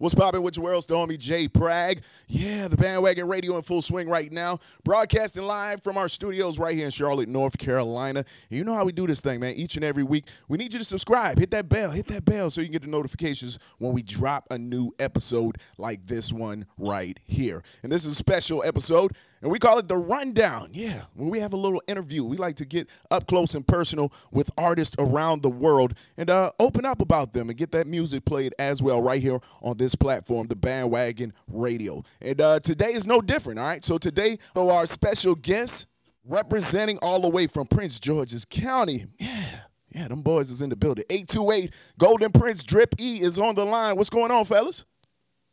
What's poppin' with your world, the homie Jay Prag? Yeah, the bandwagon radio in full swing right now. Broadcasting live from our studios right here in Charlotte, North Carolina. And you know how we do this thing, man. Each and every week, we need you to subscribe, hit that bell, hit that bell so you can get the notifications when we drop a new episode like this one right here. And this is a special episode, and we call it the Rundown. Yeah, when we have a little interview, we like to get up close and personal with artists around the world and uh, open up about them and get that music played as well right here on this platform, the Bandwagon Radio. And uh, today is no different, all right? So today, for our special guest, representing all the way from Prince George's County. Yeah. Yeah, them boys is in the building. 828 Golden Prince Drip E is on the line. What's going on, fellas?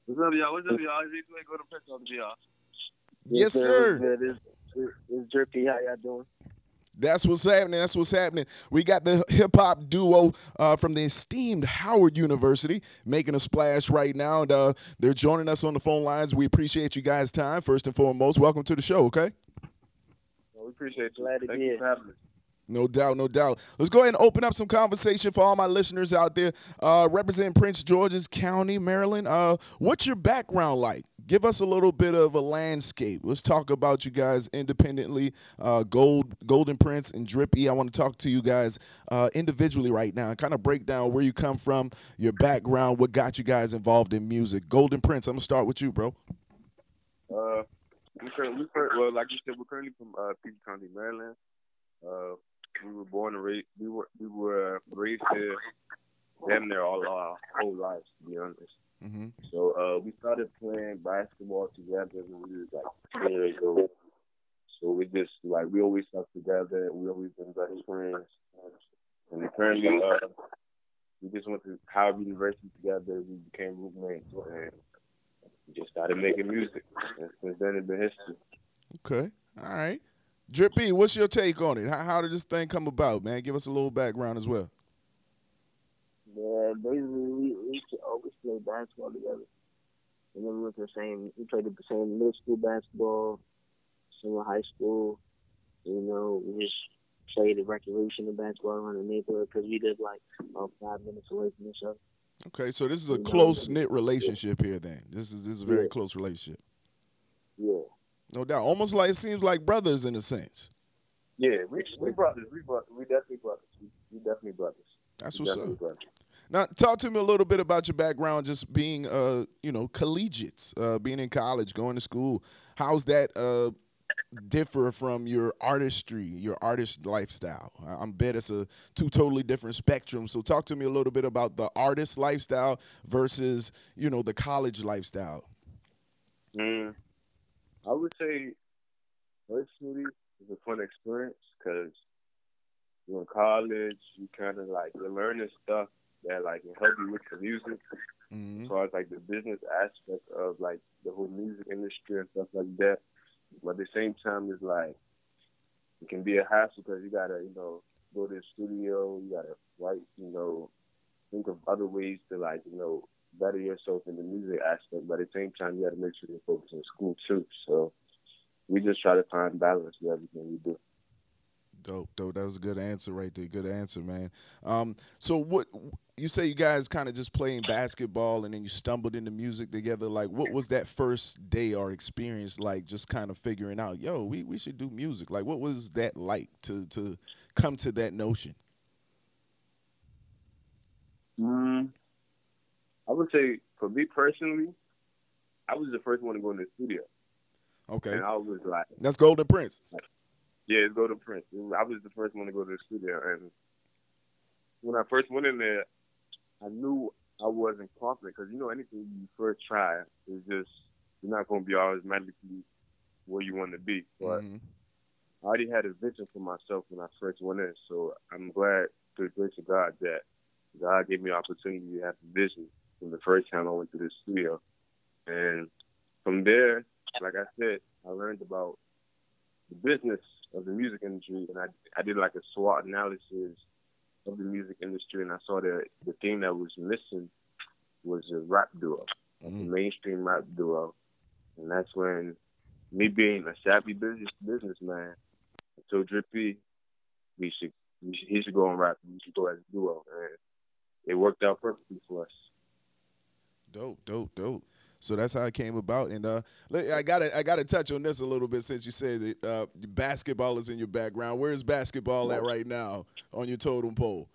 What's up, y'all? What's up, y'all? It's 828 Golden Prince on the y'all. Yes, sir. Good. It's, it's, it's Drippy. How y'all doing? That's what's happening. That's what's happening. We got the hip hop duo uh, from the esteemed Howard University making a splash right now, and uh, they're joining us on the phone lines. We appreciate you guys' time. First and foremost, welcome to the show. Okay. Well, we appreciate you. Glad to Thank be you here. for having us. No doubt, no doubt. Let's go ahead and open up some conversation for all my listeners out there. Uh, representing Prince George's County, Maryland. Uh, what's your background like? Give us a little bit of a landscape. Let's talk about you guys independently. Uh, Gold, Golden Prince, and Drippy. I want to talk to you guys uh, individually right now and kind of break down where you come from, your background, what got you guys involved in music. Golden Prince, I'm gonna start with you, bro. Uh, we currently, currently, well, like you said, we're currently from uh, County, Maryland. Uh, we were born and raised. We were we were raised there, damn near all our whole lives, to be honest. Hmm So uh, we started playing basketball together when we was like 10 years old. So we just like we always stuck together. We always been best friends. And currently, uh, we just went to Howard University together. We became roommates and we just started making music. And since then, it's been history. Okay, all right. Drippy, what's your take on it? How, how did this thing come about, man? Give us a little background as well. Yeah, basically, we, we used to always play basketball together. And then we went to the same, we played at the same middle school basketball, senior high school. You know, we just played the recreational basketball around the neighborhood because we lived like about five minutes away from each other. Okay, so this is a You close knit relationship here. Then this is this is a very Yeah. close relationship, Yeah. no doubt. Almost like it seems like brothers in a sense. Yeah, we we brothers. We brothers. We definitely brothers. We, we definitely brothers. That's We what's up. brothers. Now, talk to me a little bit about your background, just being, uh, you know, collegiates, uh, being in college, going to school. How's that uh, differ from your artistry, your artist lifestyle? I- I'm bet it's a two totally different spectrum. So, talk to me a little bit about the artist lifestyle versus, you know, the college lifestyle. Mm, I would say personally it's a fun experience because you're in college, you kind of like you're learning stuff that like can help you with the music hmm as far as like the business aspect of like the whole music industry and stuff like that. But at the same time, it's like it can be a hassle because you gotta you know go to the studio, you gotta write, you know, think of other ways to like you know better yourself in the music aspect. But at the same time, you gotta make sure you focus on school too. So we just try to find balance with everything we do. Dope, dope. That was a good answer right there. Good answer, man. Um, so what you say you guys kind of just playing basketball and then you stumbled into music together. Like what was that first day or experience like just kind of figuring out, yo, we, we should do music. Like what was that like to to come to that notion? Mm, I would say for me personally, I was the first one to go in the studio, Okay. and I was like. That's Golden Prince. Yeah, it's Golden Prince. I was the first one to go to the studio, and when I first went in there, I knew I wasn't confident because you know anything you first try is just you're not going to be always magically where you want to be. But Mhm. I already had a vision for myself when I first went in, so I'm glad through the grace of God that God gave me the opportunity to have the vision from the first time I went to the studio, and from there, like I said, I learned about the business of the music industry, and I I did like a SWOT analysis of the music industry, and I saw that the thing that was missing was a rap duo, like a mm-hmm. mainstream rap duo, and that's when me being a savvy business businessman, I told Drippy we should, we should he should go on rap, we should go as a duo, and it worked out perfectly for us. Dope, dope, dope. So that's how it came about. And uh, I gotta I gotta touch on this a little bit since you said that uh, basketball is in your background. Where's basketball at right now on your totem pole?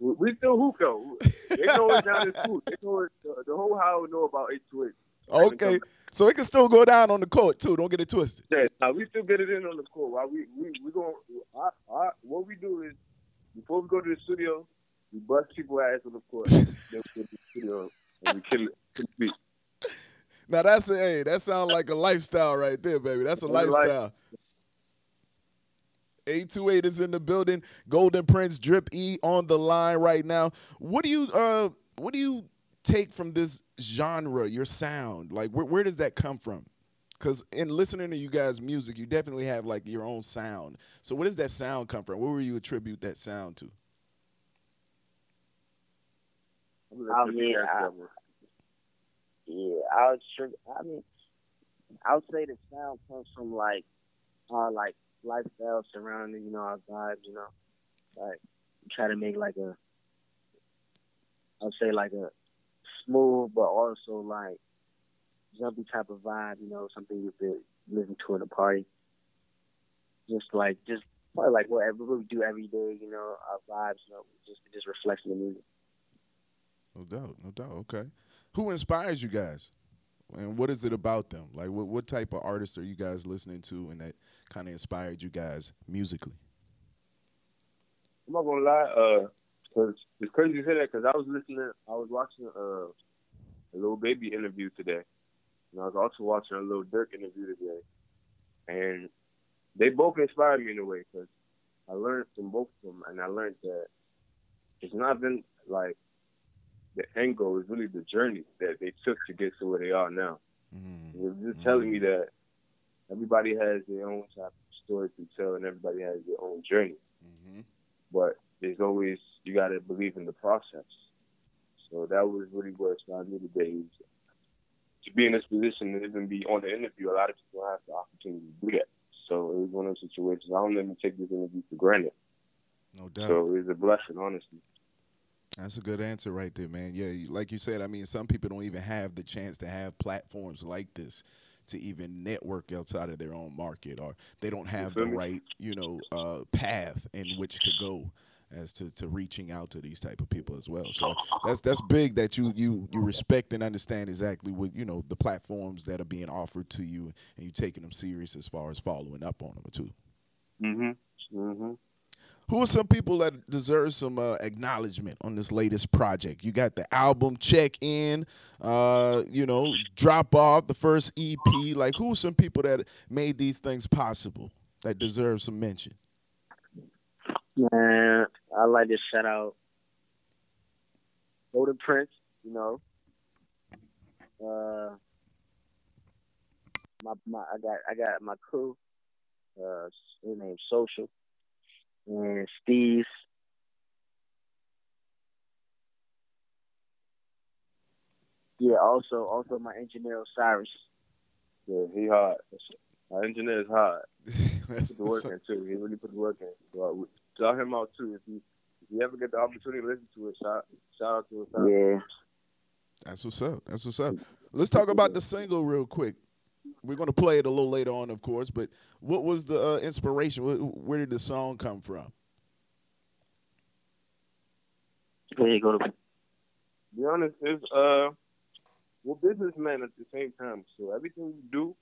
we still though. They know it's down in school. They know it, the, the whole house know about eight to eight. Okay, so it can still go down on the court too. Don't get it twisted. Yeah, we still get it in on the court. While we we we going what we do is before we go to the studio, we bust people ass on the court. then we go to the studio and kill it. Now that's a hey, that sounds like a lifestyle right there, baby. That's a lifestyle. 828 is in the building. Golden Prince Drip E on the line right now. What do you uh what do you take from this genre, your sound? Like where where does that come from? Cause in listening to you guys' music, you definitely have like your own sound. So where does that sound come from? Where will you attribute that sound to? I mean, I, yeah, I would. I mean, I would say the sound comes from like our like lifestyle surrounding, you know, our vibes. You know, like try to make like a, I'd say like a smooth, but also like jumpy type of vibe. You know, something you could listen to in a party. Just like just probably like whatever we do every day. You know, our vibes. You know, just just reflecting the music. No doubt, no doubt. Okay, who inspires you guys, and what is it about them? Like, what what type of artists are you guys listening to, and that kind of inspired you guys musically? I'm not gonna lie, uh, cause it's crazy to say that because I was listening, I was watching uh, a Lil Baby interview today, and I was also watching a Lil Durk interview today, and they both inspired me in a way because I learned from both of them, and I learned that it's not been like the end goal is really the journey that they took to get to where they are now. Mm-hmm. It was just mm-hmm. telling me that everybody has their own type of story to tell, and everybody has their own journey. Mm-hmm. But there's always you got to believe in the process. So that was really what inspired me today. To be in this position and even be on the interview, a lot of people have the opportunity to do that. So it was one of those situations. I don't let me take this interview for granted. No doubt. So it was a blessing, honestly. That's a good answer right there, man. Yeah, like you said, I mean, some people don't even have the chance to have platforms like this to even network outside of their own market, or they don't have the right, you know, uh, path in which to go as to, to reaching out to these type of people as well. So that's that's big that you you you respect and understand exactly what you know the platforms that are being offered to you, and you taking them serious as far as following up on them too. Mhm. Mhm who are some people that deserve some uh, acknowledgement on this latest project? You got the album check in, uh, you know, drop off the first EP. Like, who are some people that made these things possible that deserve some mention? Man, I like to shout out Golden Prince. You know, uh, my my I got I got my crew. Uh, his name's Social and Steve. Yeah, also also my engineer Osiris. Yeah, he hard. My engineer is hard. put the work in too. He really put the work in. So uh, shout him out too. If you if you ever get the opportunity to listen to it, shout shout out to Osiris. Yeah. That's what's up. That's what's up. Let's talk about the single real quick. We're going to play it a little later on, of course. But what was the uh, inspiration? Where, where, did the song come from? Where you go to? Be honest, is uh, we're businessmen at the same time. So everything we do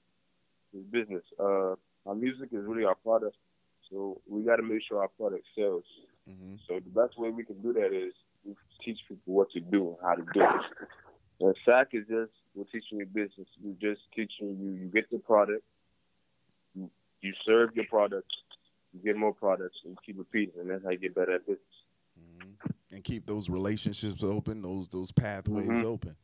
is business. Uh, our music is really our product. So we got to make sure our product sells. Mm-hmm. So the best way we can do that is we teach people what to do and how to do it. And SAC is just we're teaching you business. We're just teaching you. You get the product, you, you serve your product, you get more products, and keep repeating, and that's how you get better at business. Mm-hmm. And keep those relationships open, those those pathways mm-hmm. open.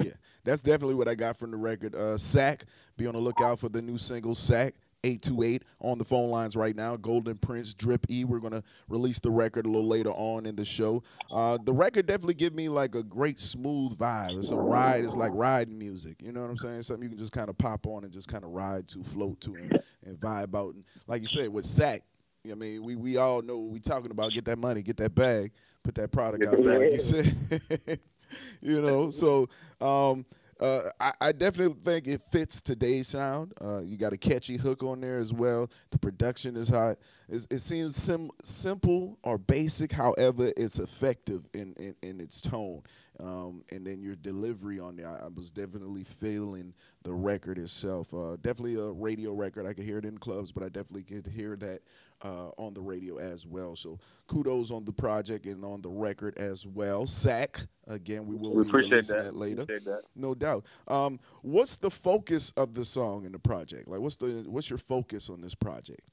Yeah, that's definitely what I got from the record. Uh, Sack, be on the lookout for the new single Sack. 828 on the phone lines right now. Golden Prince, Drip E. We're going to release the record a little later on in the show. Uh, the record definitely give me like a great smooth vibe. It's a ride. It's like riding music. You know what I'm saying? Something you can just kind of pop on and just kind of ride to, float to, and, and vibe out. And like you said, with Sack, I mean, we, we all know what we talking about. Get that money, get that bag, put that product out there, like you said. you know, so um, uh, I, I, definitely think it fits today's sound. Uh, you got a catchy hook on there as well. The production is hot. It's, it seems sim- simple or basic, however, it's effective in, in, in its tone. Um, and then your delivery on there, I, I, was definitely feeling the record itself. Uh, definitely a radio record. I could hear it in clubs, but I definitely could hear that uh, on the radio as well. So kudos on the project and on the record as well. Sack again, we will we be releasing that, that later. That. No doubt. Um, what's the focus of the song and the project? Like, what's the what's your focus on this project?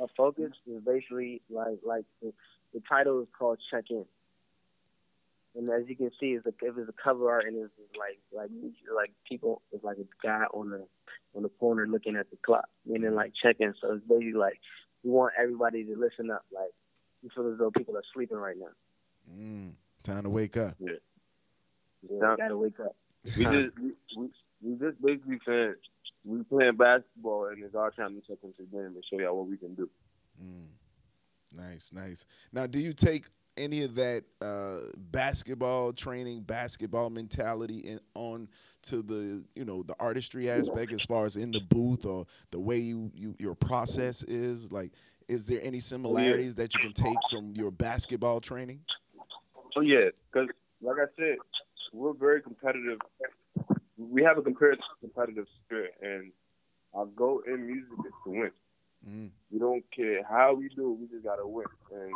Our focus is basically like like the, the title is called Check In. And as you can see, it's a, it was a cover art, and it's like like like people, it's like a guy on the on the corner looking at the clock, meaning like checking. So it's basically like we want everybody to listen up. Like you feel as though people are sleeping right now. Mm, time to wake up. Yeah, yeah gotta wake up. We just we, we, we just basically saying we playing basketball and it's our time to check into the game and show y'all what we can do. Mm. Nice, nice. Now, do you take any of that uh, basketball training, basketball mentality in, on to the you know the artistry aspect as far as in the booth or the way you, you your process is? Like is there any similarities that you can take from your basketball training? Oh yeah because like i said we're very competitive. We have a competitive competitive spirit and our goal in music is to win. Mm. we don't care how we do it we just gotta win. And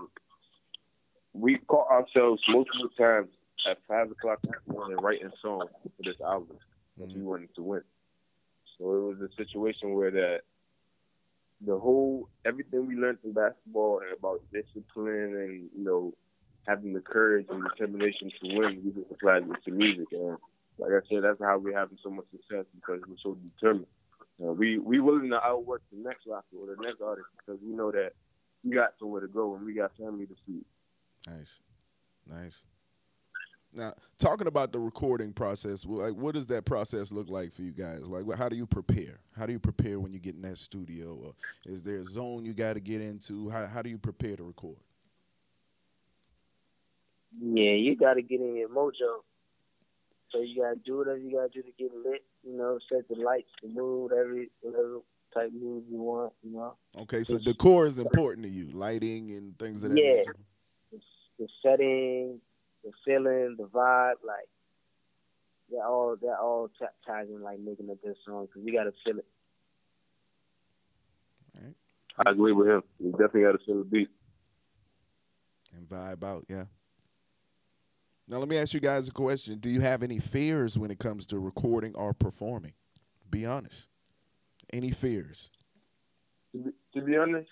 we caught ourselves multiple times at five o'clock in the morning writing songs for this album because mm-hmm. we wanted to win. So it was a situation where that the whole everything we learned in basketball and about discipline and you know having the courage and determination to win, we just applied it to music. And like I said, that's how we're having so much success because we're so determined. Uh, we we willing to outwork the next rapper or the next artist because we know that we got somewhere to go and we got family to feed. Nice, nice. Now, talking about the recording process, like what does that process look like for you guys? Like, how do you prepare? How do you prepare when you get in that studio? Or is there a zone you got to get into? How how do you prepare to record? Yeah, you got to get in your mojo. So you got to do whatever you got to do to get lit. You know, set the lights, the mood, every whatever type mood you want. You know. Okay, so decor is important to you, lighting and things of that yeah. nature. The, the setting, the feeling, the vibe, like that all that all t- ties in like making a good song because you got to feel it. Right. I agree with him. You definitely got to feel the beat and vibe out. Yeah. Now let me ask you guys a question: Do you have any fears when it comes to recording or performing? Be honest. Any fears? To be, to be honest,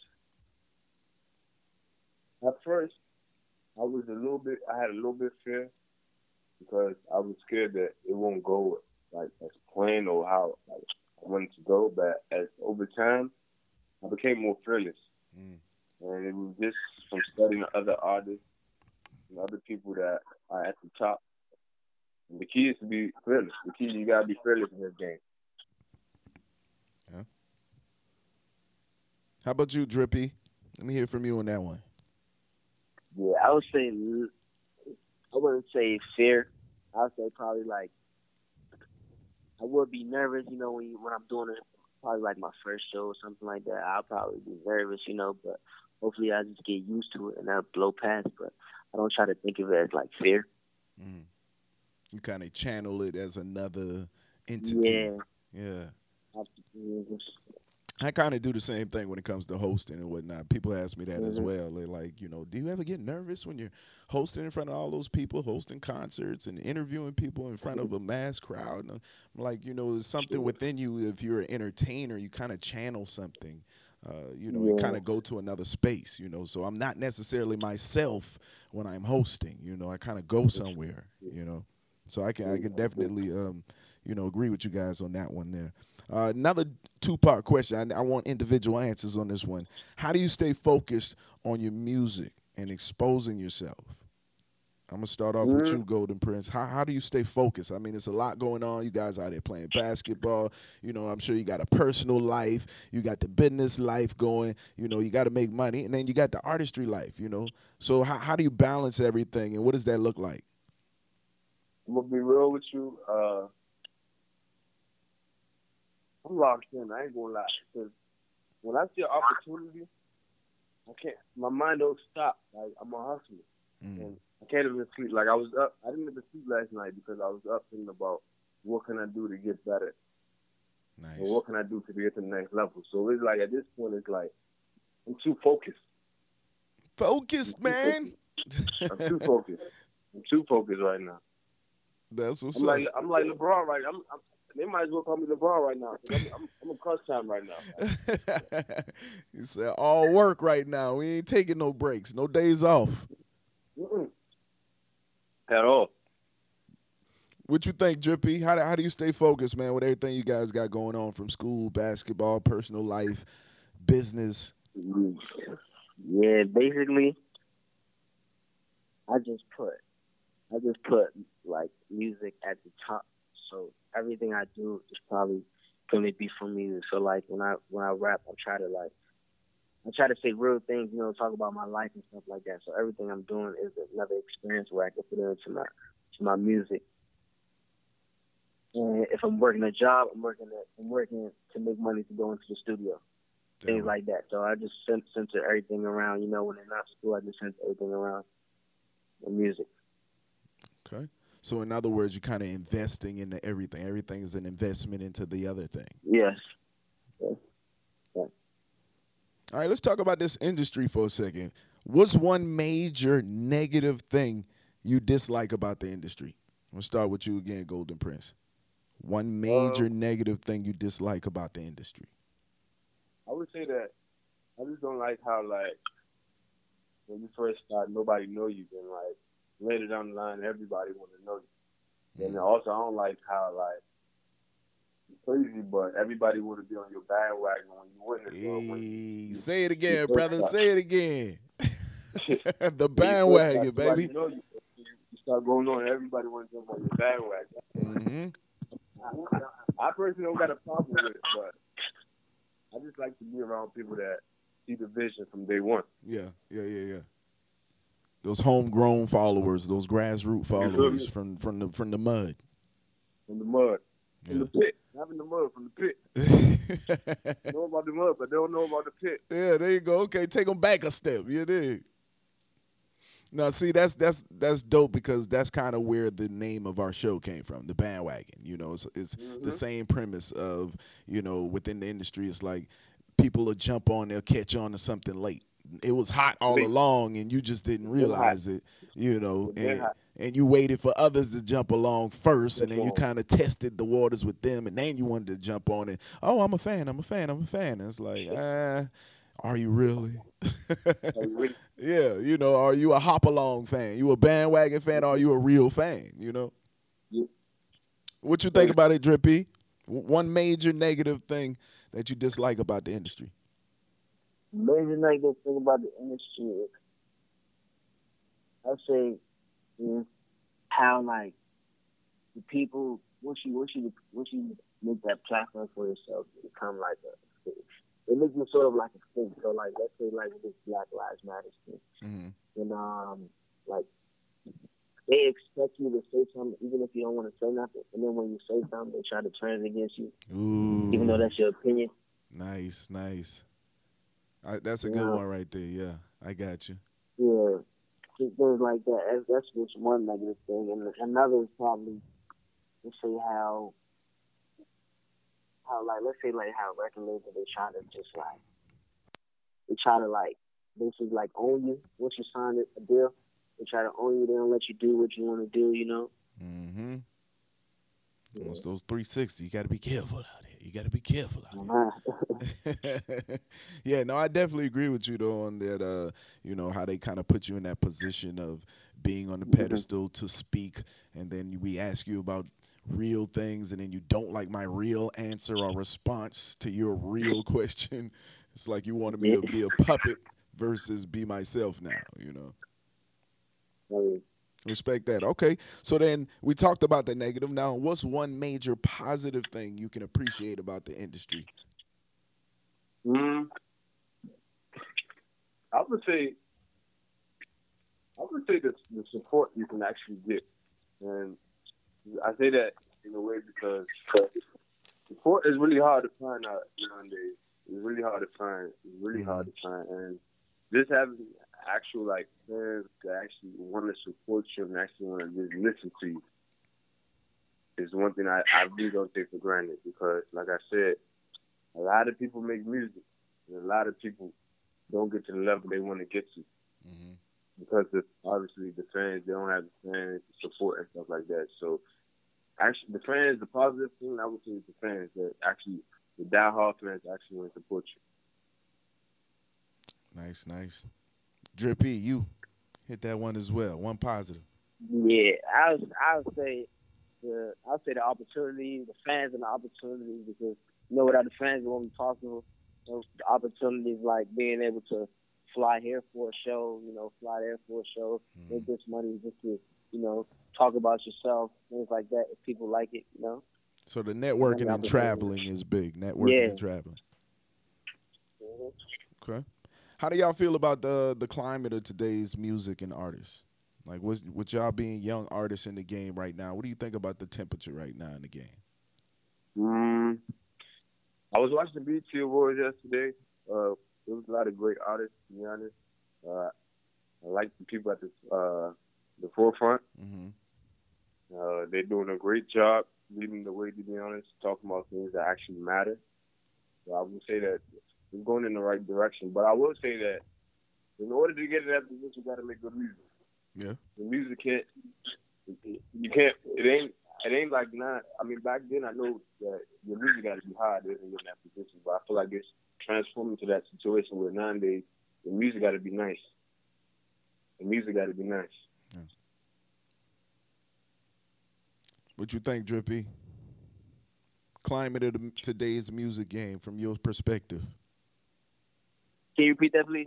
at first I was a little bit. I had a little bit fear because I was scared that it won't go like as planned or how like, I wanted to go. But as over time, I became more fearless, mm. and it was just from studying other artists and other people that are at the top. And the key is to be fearless. The key you gotta be fearless in this game. Yeah. How about you, Drippy? Let me hear from you on that one. Yeah, I would say I wouldn't say fear. I would say probably like I would be nervous, you know, when you, when I'm doing it. Probably like my first show or something like that. I'll probably be nervous, you know, but hopefully I just get used to it and I'll blow past. But I don't try to think of it as like fear. Mm. You kind of channel it as another entity. Yeah. Yeah. I kind of do the same thing when it comes to hosting and whatnot. People ask me that mm-hmm. as well. They're like, you know, do you ever get nervous when you're hosting in front of all those people, hosting concerts and interviewing people in front of a mass crowd? I'm like, you know, there's something within you. If you're an entertainer, you kind of channel something. Uh, you know, yeah. you kind of go to another space. You know, so I'm not necessarily myself when I'm hosting. You know, I kind of go somewhere. You know, so I can I can definitely um, you know agree with you guys on that one there. Uh, another two part question. I, I, want individual answers on this one. How do you stay focused on your music and exposing yourself? I'm gonna start off with Mhm. you, Golden Prince. How how do you stay focused? I mean, it's a lot going on. You guys out there playing basketball. You know, I'm sure you got a personal life. You got the business life going. You know, you got to make money, and then you got the artistry life. You know, so how how do you balance everything, and what does that look like? I'm gonna be real with you. Uh, I'm locked in. I ain't gonna lie. Because when I see an opportunity, I can't. My mind don't stop. Like I'm a hustler, Mm. and I can't even sleep. Like I was up. I didn't even sleep last night because I was up thinking about what can I do to get better, Nice. and what can I do to get to the next level. So it's like at this point, it's like I'm too focused. Focused, man. I'm too focused. I'm too focused right now. That's what's I'm up. like I'm like LeBron right. I'm, I'm they might as well call me LeBron right now. I'm, I'm, I'm in crunch time right now. you said all work right now. We ain't taking no breaks, no days off. Mm-mm. At all. What you think, Drippy? How do, how do you stay focused, man, with everything you guys got going on from school, basketball, personal life, business? Yeah, basically, I just put, I just put like music at the top. Everything I do is probably gonna be from music. So like when I when I rap, I try to like, I try to say real things, you know, talk about my life and stuff like that. So everything I'm doing is another experience where I can put it into my to my music. And if I'm working a job, I'm working at, I'm working to make money to go into the studio things like that. So I just cen- center everything around. You know, when they're not school, I just center everything around the music. Okay. So in other words, you're kind of investing into everything. Everything is an investment into the other thing. Yes. All right, let's talk about this industry for a second. What's one major negative thing you dislike about the industry? We'll start with you again, Golden Prince. One major um, negative thing you dislike about the industry. I would say that I just don't like how like when you first start, nobody know you. Then like later down the line, everybody want to know you. And also, I don't like how like crazy, but everybody want to be on your bandwagon when you win it. So when you- Hey, say it again, brother. start- Say it again. the when you first bandwagon, baby. Know you. You start going on, everybody wants to jump on your bandwagon. hmm I personally don't got a problem with it, but I just like to be around people that see the vision from day one. Yeah, yeah, yeah, yeah. Those homegrown followers, those grassroots followers from from the from the mud. From the mud. From Yeah. the pit. Not in the mud, from the pit. know about the mud, but they don't know about the pit. Yeah, there you go. Okay, take them back a step. You dig? Now, see, that's that's that's dope because that's kind of where the name of our show came from, the bandwagon. You know, it's, it's the mm-hmm. same premise of you know within the industry. It's like people will jump on, they'll catch on to something late. It was hot all along, and you just didn't realize it. You know, and and you waited for others to jump along first, and then you kind of tested the waters with them, and then you wanted to jump on it. Oh, I'm a fan. I'm a fan. I'm a fan. And it's like, ah, are you really? Yeah, you know, are you a hop along fan? You a bandwagon fan? Or are you a real fan? You know. What you think about it, Drippy? One major negative thing that you dislike about the industry. Major negative thing about the industry is, I say, is how like the people once you once you once you make that platform for yourself, you become like a. It makes you sort of like a thing. So like, let's say like this Black Lives Matter thing. Mm-hmm. and um, like they expect you to say something even if you don't want to say nothing, and then when you say something, they try to turn it against you, Ooh, even though that's your opinion. nice, nice. I, that's a good Yeah. one right there. Yeah, I got you. Yeah, just things like that. That's, just one negative thing, and another is probably let's say how how like let's say like how record label they try to just like they try to like basically like own you once you sign a deal. They try to own you. They don't let you do what you want to do. You know. Mm-hmm. Those, those 360, you got to be careful out here. You got to be careful yeah, no, I definitely agree with you though on that. Uh, you know how they kind of put you in that position of being on the pedestal to speak, and then we ask you about real things, and then you don't like my real answer or response to your real question. It's like you wanted me to be a puppet versus be myself now. You know. Respect that. Okay. So then we talked about the negative. Now, what's one major positive thing you can appreciate about the industry? Mm, I would say, I would say the the support you can actually get, and I say that in a way because support is really hard to find out nowadays. It's really hard to find. It's really hard to find, and just having actual like fans that actually want to support you and actually want to just listen to you is one thing I, I really don't take for granted because, like I said, a lot of people make music, and a lot of people don't get to the level they want to get to Mm-hmm. because obviously the fans they don't have the fans to support and stuff like that. So actually, the fans, the positive thing I would say is the fans that actually the diehard fans actually want to support you. Nice, nice. Drippy, you hit that one as well. One positive. Yeah, I would, I would say the I would say the opportunity, the fans and the opportunities because you know without the fans it won't be possible. You know, the opportunities like being able to fly here for a show, you know, fly there for a show, mm-hmm. make this money just to, you know, talk about yourself, things like that. If people like it, you know. So the networking and opportunity. traveling is big. Networking Yeah. and traveling. Mm-hmm. Okay. How do y'all feel about the the climate of today's music and artists? Like, with, with y'all being young artists in the game right now, what do you think about the temperature right now in the game? Mm, I was watching the BET Awards yesterday. Uh, there was a lot of great artists, to be honest. Uh, I like the people at the uh, the forefront. Mm-hmm. Uh, they're doing a great job leading the way, to be honest, talking about things that actually matter. So I would say that we're going in the right direction. But I will say that in order to get to that position, you got to make good music. Yeah. The music can't. You can't. It ain't. It ain't like not. I mean, back then I know that your music got to be high to get in that position. But I feel like it's transforming to that situation where nowadays the music got to be nice. The music got to be nice. What you think, Drippy? Climate of the, today's music game from your perspective. Can you repeat that, please?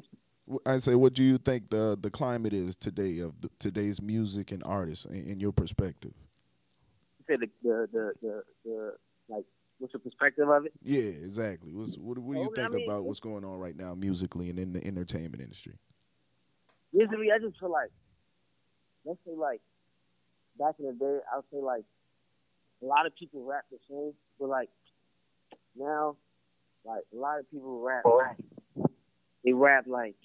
I say, what do you think the the climate is today of the, today's music and artists in, in your perspective? You said the the, the the the like what's your perspective of it? Yeah, exactly. What's, what what do you Oh, I think mean, about what's going on right now musically and in the entertainment industry? Usually, I just feel like, let's say like, back in the day, I would say like, a lot of people rap the same, but like, now, like a lot of people rap, they rap like,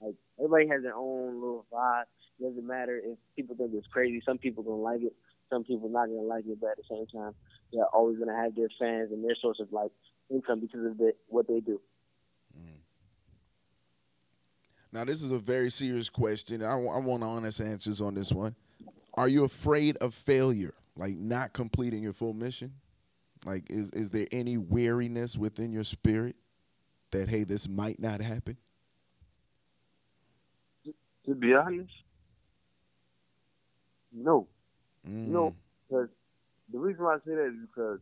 like everybody has their own little vibe. Doesn't matter if people think it's crazy. Some people gonna like it. Some people not gonna like it. But at the same time, they're always gonna have their fans and their source of like income because of the, what they do. Mm-hmm. Now, this is a very serious question. I, I want honest answers on this one. Are you afraid of failure, like not completing your full mission? Like, is is there any weariness within your spirit that hey, this might not happen? To be honest, no. Mm. No, because the reason why I say that is because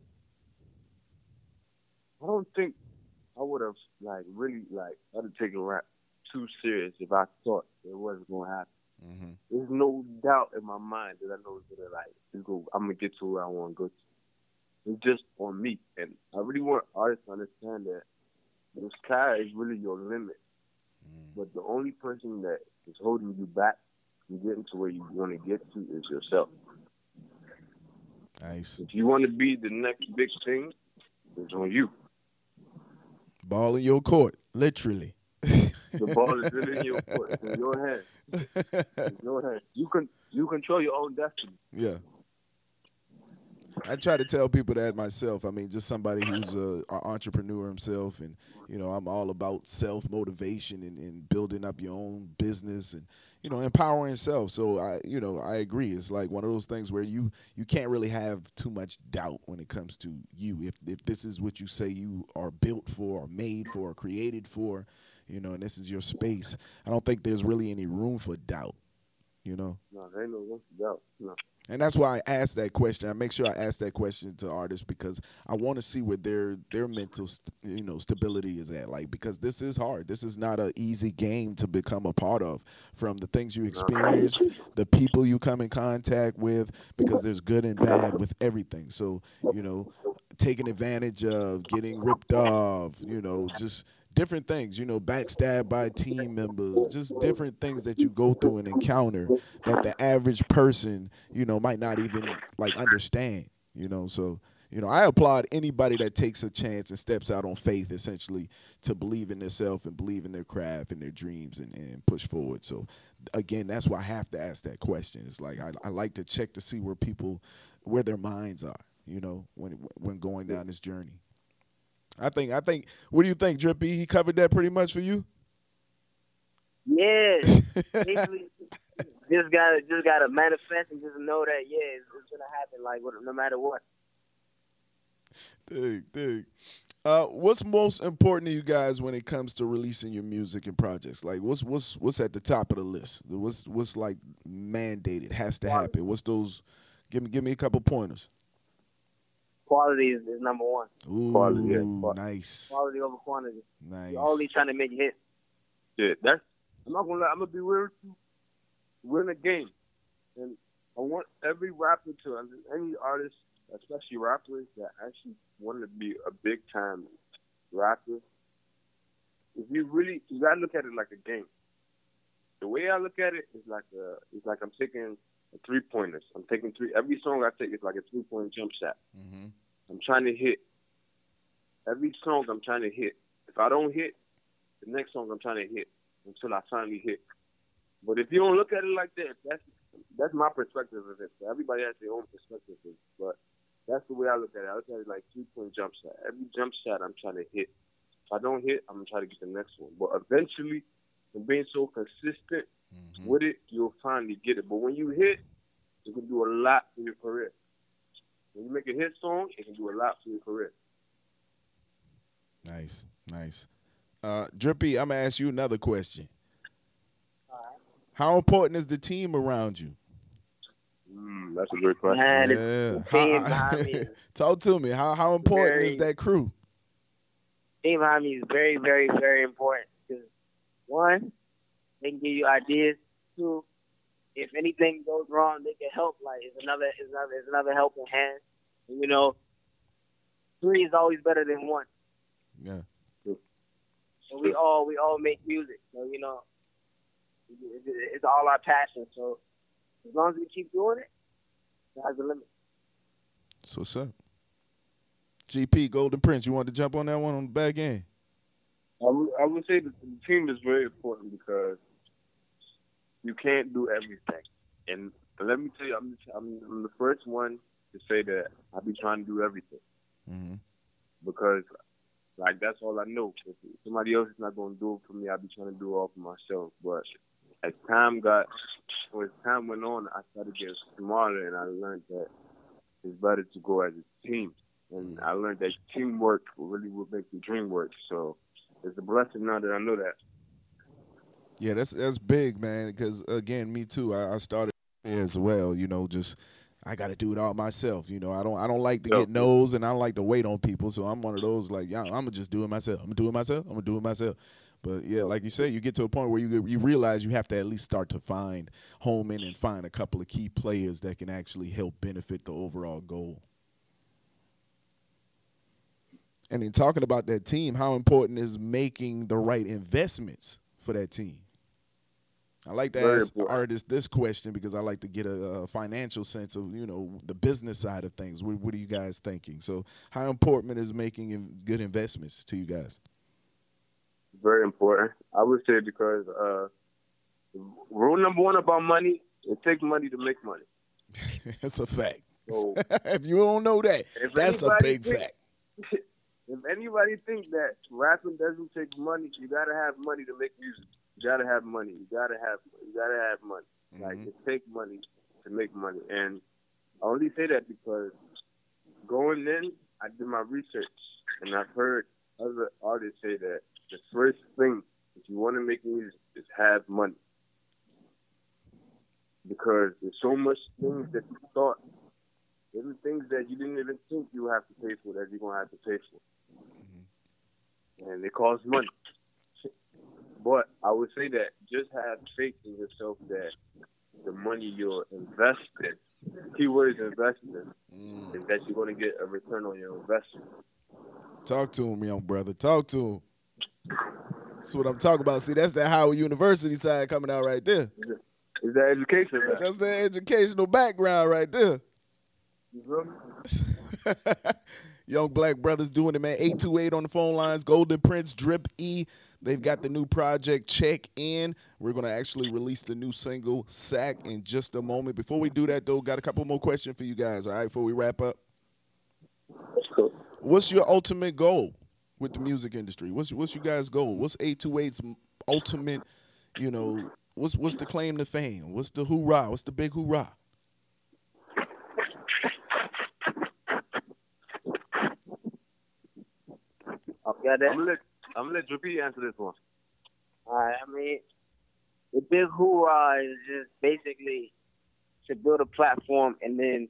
I don't think I would have like really like I'd have taken rap too serious if I thought it wasn't gonna happen. Mhm. There's no doubt in my mind that I know that like it's go, I'm gonna get to where I want to go to. It's just on me, and I really want artists to understand that the sky is really your limit. Mm. But the only person that is holding you back from getting to where you want to get to is yourself. Nice. If you want to be the next big thing, it's on you. Ball in your court, literally. The ball is really in your court. It's in your hands. It's in your hands. You can you control your own destiny. Yeah. I try to tell people that myself. I mean, just somebody who's a, a entrepreneur himself, and you know, I'm all about self motivation and, and building up your own business and you know, empowering self. So I, you know, I agree. It's like one of those things where you you can't really have too much doubt when it comes to you. If if this is what you say you are built for, or made for, or created for, you know, and this is your space, I don't think there's really any room for doubt. You know. No, there ain't no doubt. No. And that's why I ask that question. I make sure I ask that question to artists because I want to see where their their mental, st- you know, stability is at. Like because this is hard. This is not an easy game to become a part of. From the things you experience, the people you come in contact with, because there's good and bad with everything. So you know, taking advantage of, getting ripped off, you know, just different things, you know, backstabbed by team members, just different things that you go through and encounter that the average person, you know, might not even like understand, you know. So, you know, I applaud anybody that takes a chance and steps out on faith essentially to believe in themselves and believe in their craft and their dreams and, and push forward. So again, that's why I have to ask that question. It's like I, I like to check to see where people where their minds are, you know, when when going down this journey. I think I think. What do you think, Drippy? He covered that pretty much for you. Yeah, just gotta just gotta manifest and just know that yeah, it's, it's gonna happen. Like no matter what. Dig, dig. Uh, what's most important to you guys when it comes to releasing your music and projects? Like, what's what's what's at the top of the list? What's what's like mandated has to happen? What's those? Give me give me a couple pointers quality is, is number one. Ooh, Quality, yeah. nice. Quality over quantity. Nice. You're always trying to make hits. Yeah, that's. I'm not gonna. Lie, I'm gonna be real with you. We're in a game, and I want every rapper to, and any artist, especially rappers that actually want to be a big time rapper. If you really, you gotta look at it like a game. The way I look at it is like a, it's like I'm taking three pointers. I'm taking three. Every song I take is like a three point jump shot. Mm-hmm. I'm trying to hit. Every song I'm trying to hit. If I don't hit, the next song I'm trying to hit until I finally hit. But if you don't look at it like that, that's that's my perspective of it. Everybody has their own perspective of it. But that's the way I look at it. I look at it like three point jump shot. Every jump shot I'm trying to hit. If I don't hit, I'm gonna try to get the next one. But eventually, from being so consistent mm-hmm. with it, you'll finally get it. But when you hit, it can do a lot for your career. When you make a hit song, it can do a lot for your career. Nice, nice. Uh, Drippy, I'm gonna ask you another question. How important is the team around you? Mm, that's a great question. Man, yeah. How, talk to me. How how important very, is that crew? Team behind me is very, very, very important. Because one, they can give you ideas. Two, if anything goes wrong, they can help. Like it's another, it's another, it's another helping hand. And, you know, three is always better than one. Yeah. So we all we all make music. So you know, it's all our passion. So as long as we keep doing it, that's the limit. So what's up? GP Golden Prince, you want to jump on that one on the back end? I would, I would say the team is very important because you can't do everything. And let me tell you, I'm, I'm, I'm the first one to say that I be trying to do everything mm-hmm. because, like, that's all I know. If somebody else is not going to do it for me, I'll be trying to do it all for myself. But as time got, as time went on, I started getting smarter, and I learned that it's better to go as a team. And I learned that teamwork really will make the dream work. So it's a blessing now that I know that. Yeah, that's that's big, man. Because again, me too. I, I started as well. You know, just I got to do it all myself. You know, I don't I don't like to get no's and I don't like to wait on people. So I'm one of those like, yeah, I'm gonna just do it myself. I'm gonna do it myself. I'm gonna do it myself. But yeah, like you say, you get to a point where you you realize you have to at least start to find home in and find a couple of key players that can actually help benefit the overall goal. And in talking about that team, how important is making the right investments for that team? I like to Very ask important. artists this question because I like to get a, a, financial sense of you know the business side of things. What, what, are you guys thinking? So, how important is making good investments to you guys? Very important. I would say because uh, rule number one about money: it takes money to make money. that's a fact. So, if you don't know that, that's a big think, fact. If anybody thinks that rapping doesn't take money, you gotta have money to make music. You gotta have money. You gotta have. You gotta have money. Mm-hmm. Like it takes money to make money, and I only say that because going in, I did my research, and I've heard other artists say that the first thing if you want to make music is have money. because there's so much things that you thought, even things that you didn't even think you have to pay for that you're gonna have to pay for, and it costs money. But I would say that just have faith in yourself that the money you're investing, keyword is investing, Mm. is that you're gonna get a return on your investment. Talk to him, young brother. Talk to him. That's what I'm talking about. See, that's that Howard University side coming out right there. Is that education? Man? That's the educational background right there. Young black brothers doing it, man. 828 on the phone lines. Golden Prince, Drip E. They've got the new project, Check In. We're going to actually release the new single, Sack, in just a moment. Before we do that, though, got a couple more questions for you guys, all right, before we wrap up. Cool. What's your ultimate goal with the music industry? What's what's you guys' goal? What's 828's ultimate, you know, what's what's the claim to fame? What's the hoorah? What's the big hoorah? Got I'm gonna let I'm gonna let Drippy answer this one. Alright, I mean, the big hoorah is just basically to build a platform and then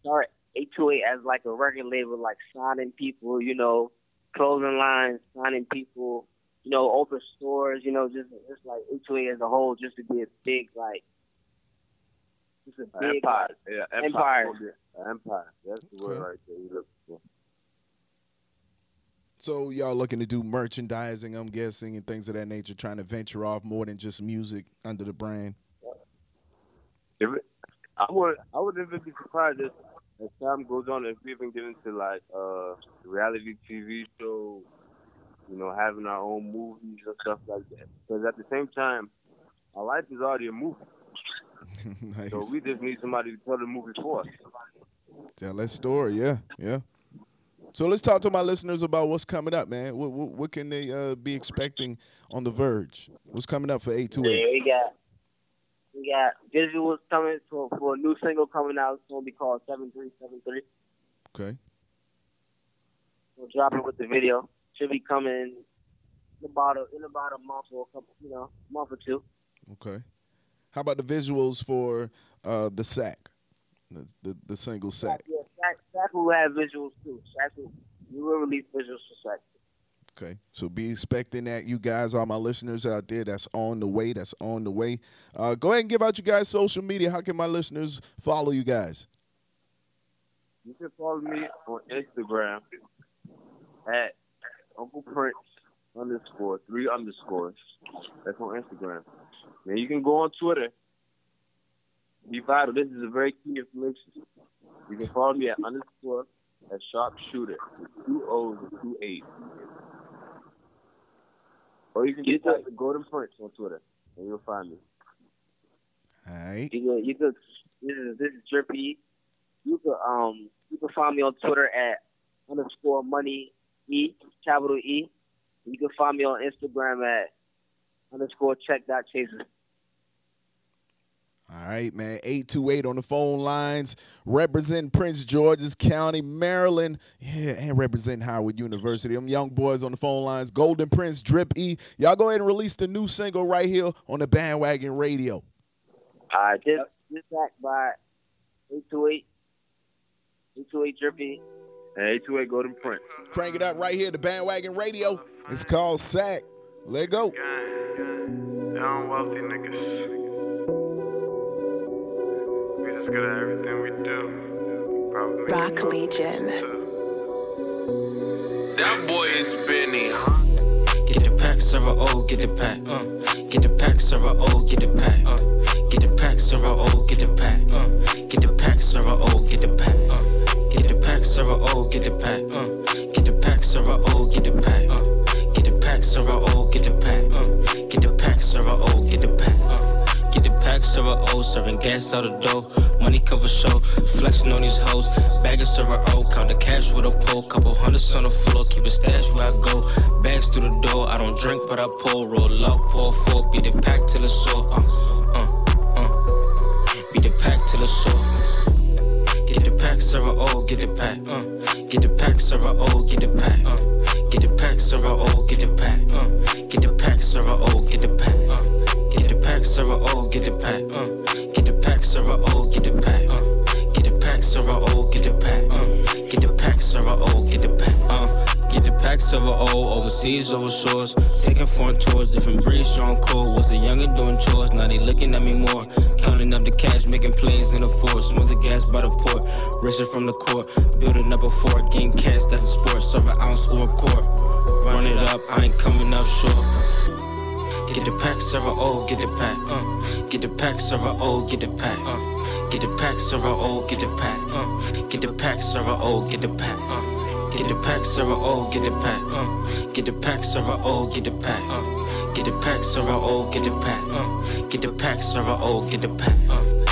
start 828 as like a record label, like signing people, you know, clothing lines, signing people, you know, open stores, you know, just just like 828 as a whole, just to be a big like, just a big Empire. Yeah, Empire. empire. Empire. That's the word right there. You look for. So y'all looking to do merchandising, I'm guessing, and things of that nature, trying to venture off more than just music under the brand. If it, I would, I would even be surprised if, as time goes on, if we even get into like uh reality TV show, you know, having our own movies and stuff like that. Because at the same time, our life is already a movie, nice. so we just need somebody to tell the movie for us. Tell that story, yeah, yeah. So let's talk to my listeners about what's coming up, man. What what, what can they uh, be expecting on the Verge? What's coming up for eight two eight? we got we got visuals coming for, for a new single coming out. It's gonna be called Seven Three Seven Three. Okay, We'll drop it with the video. Should be coming in about a, in about a month or a couple, you know, month or two. okay. How about the visuals for uh, the sack, the, the the single sack? Yeah, Sack will have visuals too. Sack will, we will release visuals for Sack. Okay, so be expecting that, you guys, all my listeners out there. That's on the way. That's on the way. Uh, go ahead and give out you guys social media. How can my listeners follow you guys? You can follow me on Instagram at Uncle Prince underscore three underscores. That's on Instagram. Then you can go on Twitter. Be vital. This is a very key information. You can follow me at underscore at sharpshooter with two O's and two A's. Or you can get type the Golden Prince on Twitter and you'll find me. All right. You could, you could, this is this is Drippy. You could um you can find me on Twitter at underscore money e capital E. You can find me on Instagram at underscore check dot chaser. All right, man. 828 on the phone lines. Represent Prince George's County, Maryland. Yeah, and represent Howard University. Them young boys on the phone lines. Golden Prince, Drip E. Y'all go ahead and release the new single right here on the Bandwagon Radio. All right, this this backed by eight two eight. Eight two eight Drip E. And 828 Golden Prince. Crank it up right here, the Bandwagon Radio. It's called Sack. Let go. Down wealthy niggas. We just good at everything we do. Probably Rock Legion. That boy is Benny, huh? Get the pack, server O, get the pack. Uh. Get the pack, server O, get the pack. Uh. Get the pack, server O, get the pack. Uh. Get the pack, server O, get the pack. Uh. Get the pack, server O, get the pack. Uh. Get the pack, server O, get the pack. Uh. Get the pack, server O, get the pack. Uh. Get the pack, server O, get the pack. Uh. Get the pack, server O, serving gas out the door. Money cover show, flexing on these hoes. Bag of server O, count the cash with a pull. Couple hundreds on the floor, keep it stash where I go. Bags through the door, I don't drink, but I pour. Roll up, pour four, beat the pack till it's sore. Uh, uh, uh. Beat the pack till it's sore. Get the pack, server O, get the pack. Uh. Get the pack, server O, get the pack. Uh. Get the pack, server O, get the pack. Uh. Get the pack, server O, get the pack. Serve a O, get the pack, uh. Get the pack, serve a O, get the pack, uh. Get the pack, serve a O, get the pack, uh. Get the pack, serve a O, get the pack, uh. Get the pack, serve a O, overseas, over shores. Taking foreign tours, different breeds, strong cold. Was a younger doing chores, now they looking at me more. Counting up the cash, making plays in the force. Smooth the gas by the port, racing from the court. Building up a fort, getting cash, that's a sport. Serve an ounce or a quart. Run it up, I ain't coming up short. Get the pack, serve a O, get the pack, uh. Get the pack, serve a O, get the pack, uh. Get the pack, serve a O, get the pack, uh. Get the pack, serve a O, get the pack, uh. Get the pack, serve a O, get the pack, uh. Get the pack, serve a O, get the pack, uh. Get the pack, serve O, get the pack, uh. Get the pack, serve O, get the pack, uh.